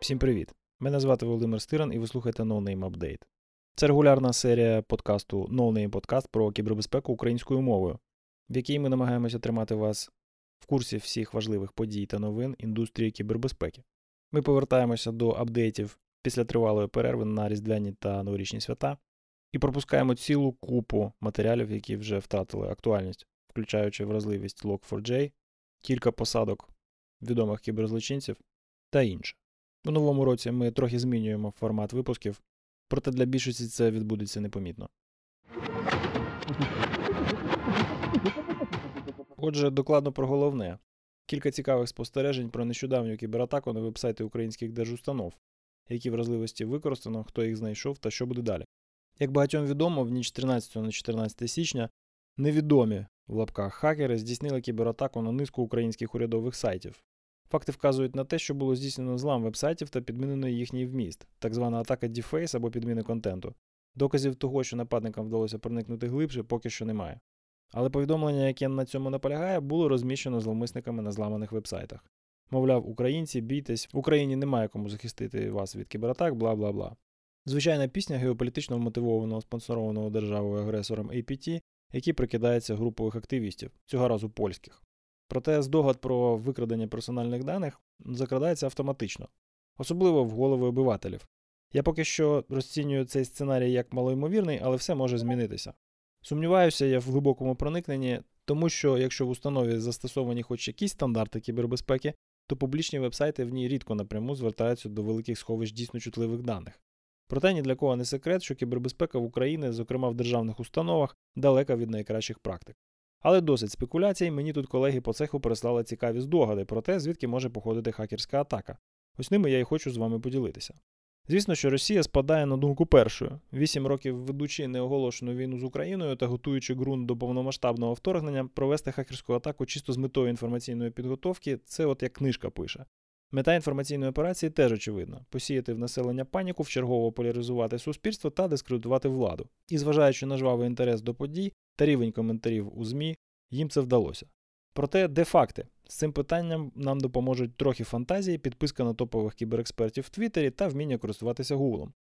Всім привіт! Мене звати Володимир Стиран і ви слухаєте No Name Update. Це регулярна серія подкасту No Name Podcast про кібербезпеку українською мовою, в якій ми намагаємося тримати вас в курсі всіх важливих подій та новин індустрії кібербезпеки. Ми повертаємося до апдейтів після тривалої перерви на різдвяні та новорічні свята і пропускаємо цілу купу матеріалів, які вже втратили актуальність, включаючи вразливість Log4j, кілька посадок відомих кіберзлочинців та інше. У новому році ми трохи змінюємо формат випусків, проте для більшості це відбудеться непомітно. Отже, докладно про головне. Кілька цікавих спостережень про нещодавню кібератаку на вебсайти українських держустанов, які вразливості використано, хто їх знайшов та що буде далі. Як багатьом відомо, в ніч 13 на 14 січня невідомі в лапках хакери здійснили кібератаку на низку українських урядових сайтів. Факти вказують на те, що було здійснено злам вебсайтів та підмінено їхній вміст, так звана атака Deface або підміни контенту. Доказів того, що нападникам вдалося проникнути глибше, поки що немає. Але повідомлення, яке на цьому наполягає, було розміщено зловмисниками на зламаних вебсайтах. Мовляв, українці, бійтесь, в Україні немає кому захистити вас від кібератак, бла бла бла. Звичайна пісня геополітично вмотивованого спонсорованого державою агресором APT, який прикидається групових активістів, цього разу польських. Проте здогад про викрадення персональних даних закрадається автоматично, особливо в голови обивателів. Я поки що розцінюю цей сценарій як малоймовірний, але все може змінитися. Сумніваюся я в глибокому проникненні, тому що якщо в установі застосовані хоч якісь стандарти кібербезпеки, то публічні вебсайти в ній рідко напряму звертаються до великих сховищ дійсно чутливих даних. Проте ні для кого не секрет, що кібербезпека в Україні, зокрема в державних установах, далека від найкращих практик. Але досить спекуляцій, мені тут колеги по цеху прислали цікаві здогади про те, звідки може походити хакерська атака. Ось ними я і хочу з вами поділитися. Звісно, що Росія спадає на думку першою. Вісім років ведучи неоголошену війну з Україною та готуючи ґрунт до повномасштабного вторгнення, провести хакерську атаку чисто з метою інформаційної підготовки це от як книжка пише. Мета інформаційної операції теж очевидна посіяти в населення паніку, вчергово поляризувати суспільство та дискредитувати владу. І зважаючи на жвавий інтерес до подій та рівень коментарів у ЗМІ, їм це вдалося. Проте, де факти? З цим питанням нам допоможуть трохи фантазії, підписка на топових кіберекспертів в Твіттері та вміння користуватися Гуглом.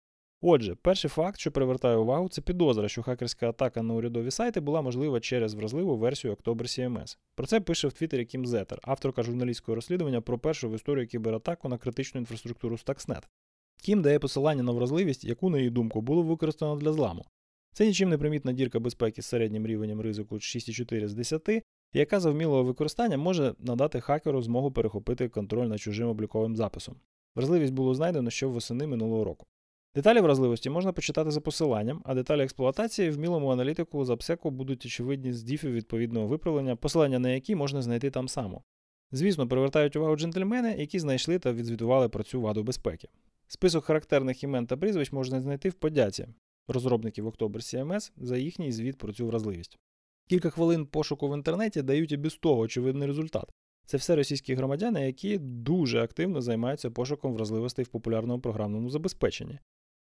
Отже, перший факт, що привертає увагу, це підозра, що хакерська атака на урядові сайти була можлива через вразливу версію October CMS. Про це пише в Твіттері Кім Зетер, авторка журналістського розслідування про першу в історії кібератаку на критичну інфраструктуру Stuxnet. Кім дає посилання на вразливість, яку, на її думку, було використано для зламу. Це нічим не примітна дірка безпеки з середнім рівнем ризику 6,4 з 10, яка за вмілого використання може надати хакеру змогу перехопити контроль над чужим обліковим записом. Вразливість було знайдено ще восени минулого року. Деталі вразливості можна почитати за посиланням, а деталі експлуатації в мілому аналітику з апсеку будуть очевидні з діфів відповідного виправлення, посилання на які можна знайти там само. Звісно, привертають увагу джентльмени, які знайшли та відзвітували про цю ваду безпеки. Список характерних імен та прізвищ можна знайти в подяці розробників October CMS за їхній звіт про цю вразливість. Кілька хвилин пошуку в інтернеті дають і без того очевидний результат. Це все російські громадяни, які дуже активно займаються пошуком вразливостей в популярному програмному забезпеченні.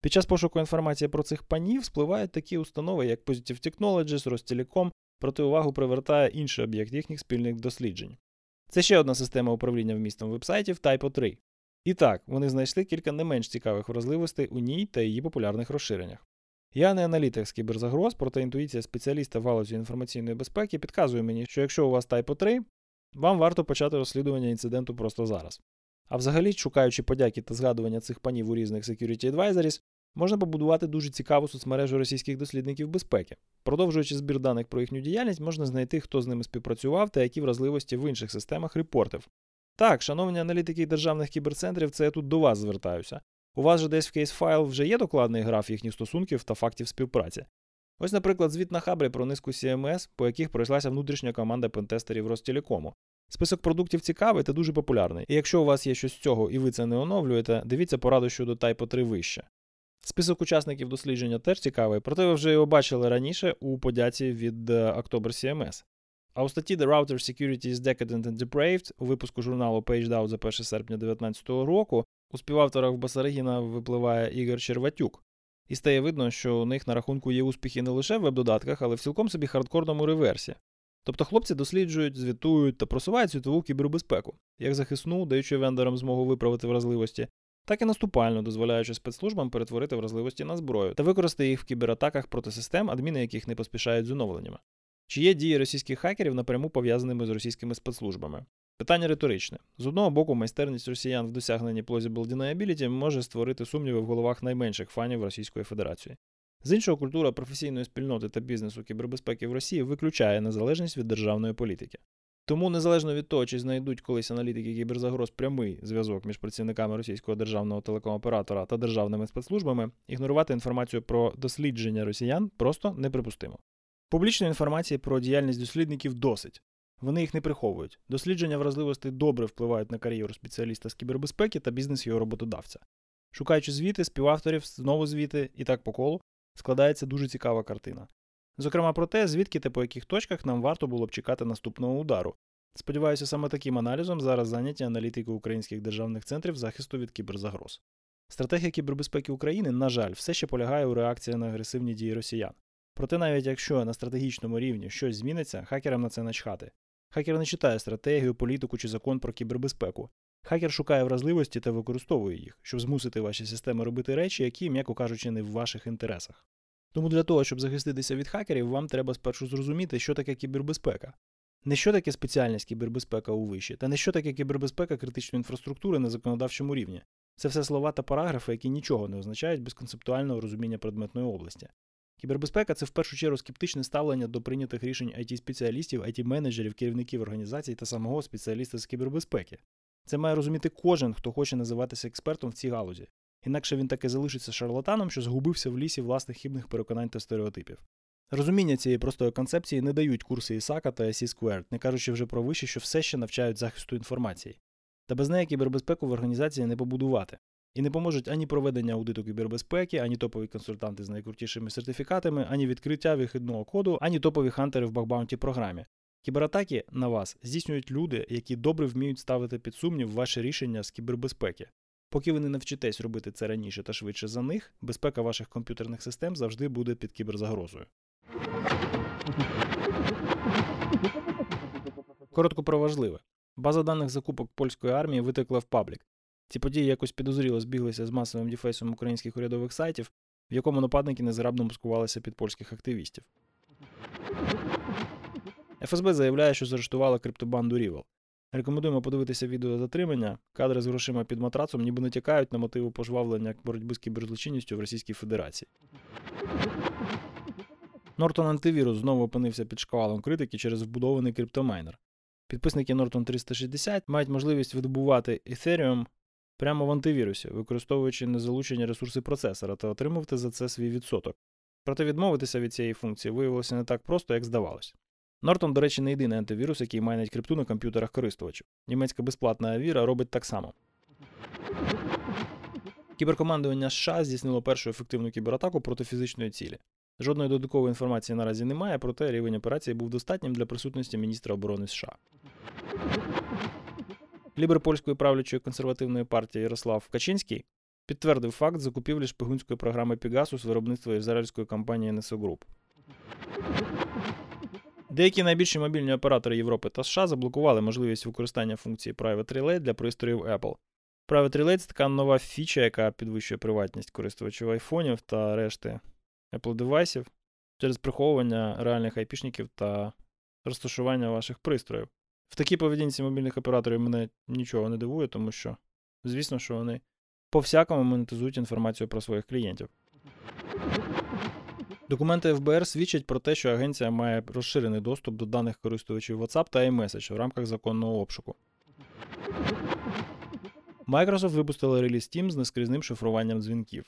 Під час пошуку інформації про цих панів спливають такі установи, як Positive Technologies, Ростелеком, проти увагу привертає інший об'єкт їхніх спільних досліджень. Це ще одна система управління вмістом вебсайтів Typo 3. І так, вони знайшли кілька не менш цікавих вразливостей у ній та її популярних розширеннях. Я не аналітик з кіберзагроз, проте інтуїція спеціаліста в галузі інформаційної безпеки підказує мені, що якщо у вас Typo 3, вам варто почати розслідування інциденту просто зараз. А взагалі, шукаючи подяки та згадування цих панів у різних Security Advisories, можна побудувати дуже цікаву соцмережу російських дослідників безпеки. Продовжуючи збір даних про їхню діяльність, можна знайти, хто з ними співпрацював та які вразливості в інших системах репортив. Так, шановні аналітики державних кіберцентрів, це я тут до вас звертаюся. У вас же десь в кейс-файл вже є докладний граф їхніх стосунків та фактів співпраці. Ось, наприклад, звіт на хабрі про низку CMS, по яких пройшлася внутрішня команда пентестерів Ростелекому. Список продуктів цікавий та дуже популярний. І якщо у вас є щось з цього і ви це не оновлюєте, дивіться пораду щодо Type 3 вище. Список учасників дослідження теж цікавий, проте ви вже його бачили раніше у подяці від е, October CMS. А у статті The Router Security is Decadent and Depraved у випуску журналу PageDown за 1 серпня 2019 року у співавторах Басарагіна випливає Ігор Черватюк. І стає видно, що у них на рахунку є успіхи не лише в веб-додатках, але в цілком собі хардкорному реверсі. Тобто хлопці досліджують, звітують та просувають світову кібербезпеку, як захисну, даючи вендорам змогу виправити вразливості, так і наступально дозволяючи спецслужбам перетворити вразливості на зброю та використати їх в кібератаках проти систем, адміни яких не поспішають з оновленнями. Чи є дії російських хакерів напряму пов'язаними з російськими спецслужбами? Питання риторичне. З одного боку, майстерність росіян в досягненні plausible deniability може створити сумніви в головах найменших фанів Російської Федерації. З іншого, культура професійної спільноти та бізнесу кібербезпеки в Росії виключає незалежність від державної політики. Тому, незалежно від того, чи знайдуть колись аналітики кіберзагроз прямий зв'язок між працівниками російського державного телеком-оператора та державними спецслужбами, ігнорувати інформацію про дослідження росіян просто неприпустимо. Публічної інформації про діяльність дослідників досить. Вони їх не приховують. Дослідження вразливостей добре впливають на кар'єру спеціаліста з кібербезпеки та бізнес його роботодавця. Шукаючи звіти, співавторів, знову звіти і так по колу, складається дуже цікава картина. Зокрема, про те, звідки та по яких точках нам варто було б чекати наступного удару. Сподіваюся, саме таким аналізом зараз зайняті аналітики українських державних центрів захисту від кіберзагроз. Стратегія кібербезпеки України, на жаль, все ще полягає у реакції на агресивні дії росіян. Проте, навіть якщо на стратегічному рівні щось зміниться, хакерам на це начхати. Хакер не читає стратегію, політику чи закон про кібербезпеку. Хакер шукає вразливості та використовує їх, щоб змусити ваші системи робити речі, які, м'яко кажучи, не в ваших інтересах. Тому для того, щоб захиститися від хакерів, вам треба спершу зрозуміти, що таке кібербезпека. Не що таке спеціальність кібербезпека у виші, та не що таке кібербезпека критичної інфраструктури на законодавчому рівні. Це все слова та параграфи, які нічого не означають без концептуального розуміння предметної області. Кібербезпека це в першу чергу скептичне ставлення до прийнятих рішень it спеціалістів it менеджерів керівників організацій та самого спеціаліста з кібербезпеки. Це має розуміти кожен, хто хоче називатися експертом в цій галузі. Інакше він таки залишиться шарлатаном, що згубився в лісі власних хібних переконань та стереотипів. Розуміння цієї простої концепції не дають курси Ісака та SC Squared, не кажучи вже про виші, що все ще навчають захисту інформації. Та без неї кібербезпеку в організації не побудувати. І не поможуть ані проведення аудиту кібербезпеки, ані топові консультанти з найкрутішими сертифікатами, ані відкриття вихідного коду, ані топові хантери в бакбаунті програмі. Кібератаки на вас здійснюють люди, які добре вміють ставити під сумнів ваші рішення з кібербезпеки. Поки ви не навчитесь робити це раніше та швидше за них, безпека ваших комп'ютерних систем завжди буде під кіберзагрозою. Коротко про важливе. База даних закупок польської армії витекла в паблік. Ці події якось підозріло збіглися з масовим дефейсом українських урядових сайтів, в якому нападники незграбно маскувалися під польських активістів. ФСБ заявляє, що заарештувала криптобанду REvil. Рекомендуємо подивитися відео затримання. Кадри з грошима під матрацом ніби натякають на мотиви пожвавлення боротьби з кіберзлочинністю в Російській Федерації. Norton антивірус знову опинився під шквалом критики через вбудований криптомайнер. Підписники Norton 360 мають можливість видобувати Ethereum прямо в антивірусі, використовуючи незалучені ресурси процесора та отримувати за це свій відсоток. Проте відмовитися від цієї функції виявилося не так просто, як здавалось. Нортон, до речі, не єдиний антивірус, який майнить крипту на комп'ютерах користувачів. Німецька безплатна Авіра робить так само. Кіберкомандування США здійснило першу ефективну кібератаку проти фізичної цілі. Жодної додаткової інформації наразі немає, проте рівень операції був достатнім для присутності міністра оборони США. Лібер польської правлячої консервативної партії Ярослав Качинський підтвердив факт закупівлі шпигунської програми з виробництва ізраїльської компанії NSO Group. Деякі найбільші мобільні оператори Європи та США заблокували можливість використання функції Private Relay для пристроїв Apple. Private Relay це така нова фіча, яка підвищує приватність користувачів айфонів та решти Apple девайсів через приховування реальних айпішників та розташування ваших пристроїв. В такій поведінці мобільних операторів мене нічого не дивує, тому що, звісно, що вони по всякому монетизують інформацію про своїх клієнтів. Документи ФБР свідчать про те, що агенція має розширений доступ до даних користувачів WhatsApp та iMessage в рамках законного обшуку. Microsoft випустила реліз Teams з нескрізним шифруванням дзвінків.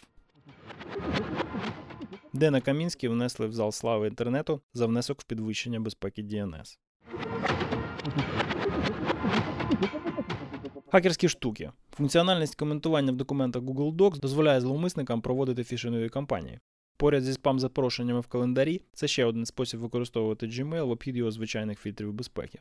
Дена Камінський внесли в зал слави інтернету за внесок в підвищення безпеки DNS. Хакерські штуки. Функціональність коментування в документах Google Docs дозволяє зловмисникам проводити фішингові кампанії. Поряд зі спам-запрошеннями в календарі це ще один спосіб використовувати Gmail в обхід його звичайних фільтрів безпеки.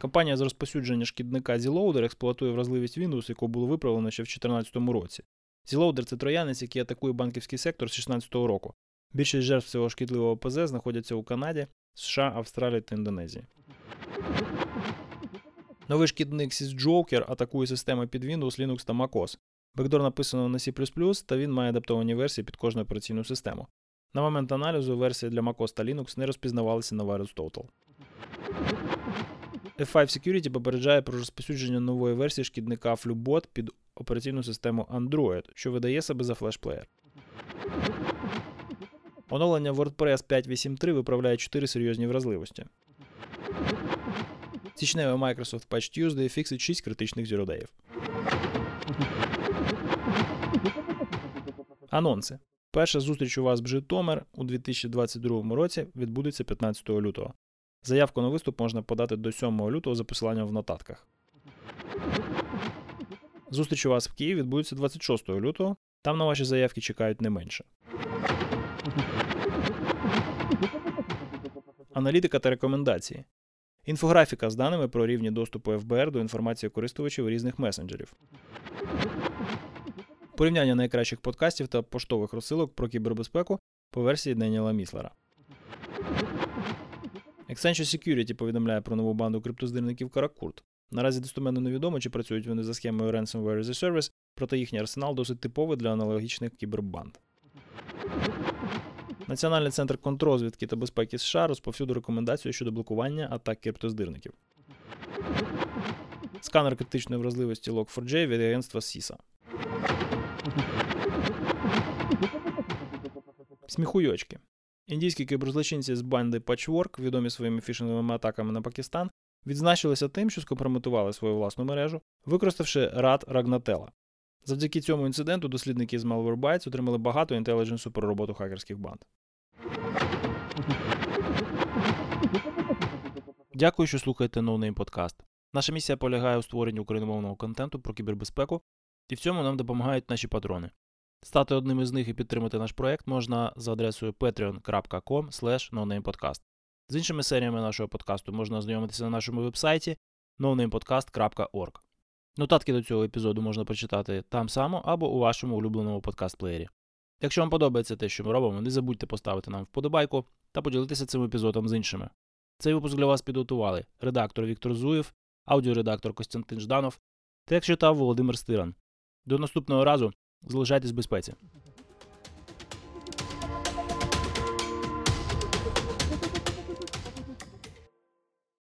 Компанія з розпосюдження шкідника Zloader експлуатує вразливість Windows, яку було виправлено ще в 2014 році. Zloader – це троянець, який атакує банківський сектор з 2016 року. Більшість жертв цього шкідливого ПЗ знаходяться у Канаді, США, Австралії та Індонезії. Новий шкідник SysJoker атакує системи під Windows, Linux та MacOS. Бекдор написано на C++, та він має адаптовані версії під кожну операційну систему. На момент аналізу версії для MacOS та Linux не розпізнавалися на VirusTotal. F5 Security попереджає про розповсюдження нової версії шкідника FluBot під операційну систему Android, що видає себе за Flash Player. Оновлення WordPress 5.8.3 виправляє 4 серйозні вразливості. Січневий Microsoft Patch Tuesday фіксить 6 критичних зіродеїв. Анонси. Перша зустріч у вас в Житомир у 2022 році відбудеться 15 лютого. Заявку на виступ можна подати до 7 лютого за посиланням в нотатках. Зустріч у вас в Києві відбудеться 26 лютого. Там на ваші заявки чекають не менше. Аналітика та рекомендації. Інфографіка з даними про рівні доступу ФБР до інформації користувачів різних месенджерів. Порівняння найкращих подкастів та поштових розсилок про кібербезпеку по версії Деніела Міслера. Accenture Security повідомляє про нову банду криптоздирників Каракурт. Наразі достоменно невідомо, чи працюють вони за схемою Ransomware as a Service, проте їхній арсенал досить типовий для аналогічних кібербанд. Національний центр контррозвідки та безпеки США розповсюдив рекомендацію щодо блокування атак криптоздирників. Сканер критичної вразливості Log4j від агентства CISA. Сміхуйочки. Індійські кіберзлочинці з банди Patchwork, відомі своїми фішинговими атаками на Пакистан, відзначилися тим, що скомпрометували свою власну мережу, використавши рад Рагнателла. Завдяки цьому інциденту дослідники з Malwarebytes отримали багато інтелідженсу про роботу хакерських банд. Дякую, що слухаєте NoName Podcast. Наша місія полягає у створенні україномовного контенту про кібербезпеку, і в цьому нам допомагають наші патрони. Стати одним із них і підтримати наш проект можна за адресою patreon.com. З іншими серіями нашого подкасту можна ознайомитися на нашому вебсайті nonamepodcast.org. Нотатки до цього епізоду можна прочитати там само або у вашому улюбленому подкаст-плеєрі. Якщо вам подобається те, що ми робимо, не забудьте поставити нам вподобайку та поділитися цим епізодом з іншими. Цей випуск для вас підготували редактор Віктор Зуєв, аудіоредактор Костянтин Жданов та як читав Володимир Стиран. До наступного разу залишайтесь в безпеці.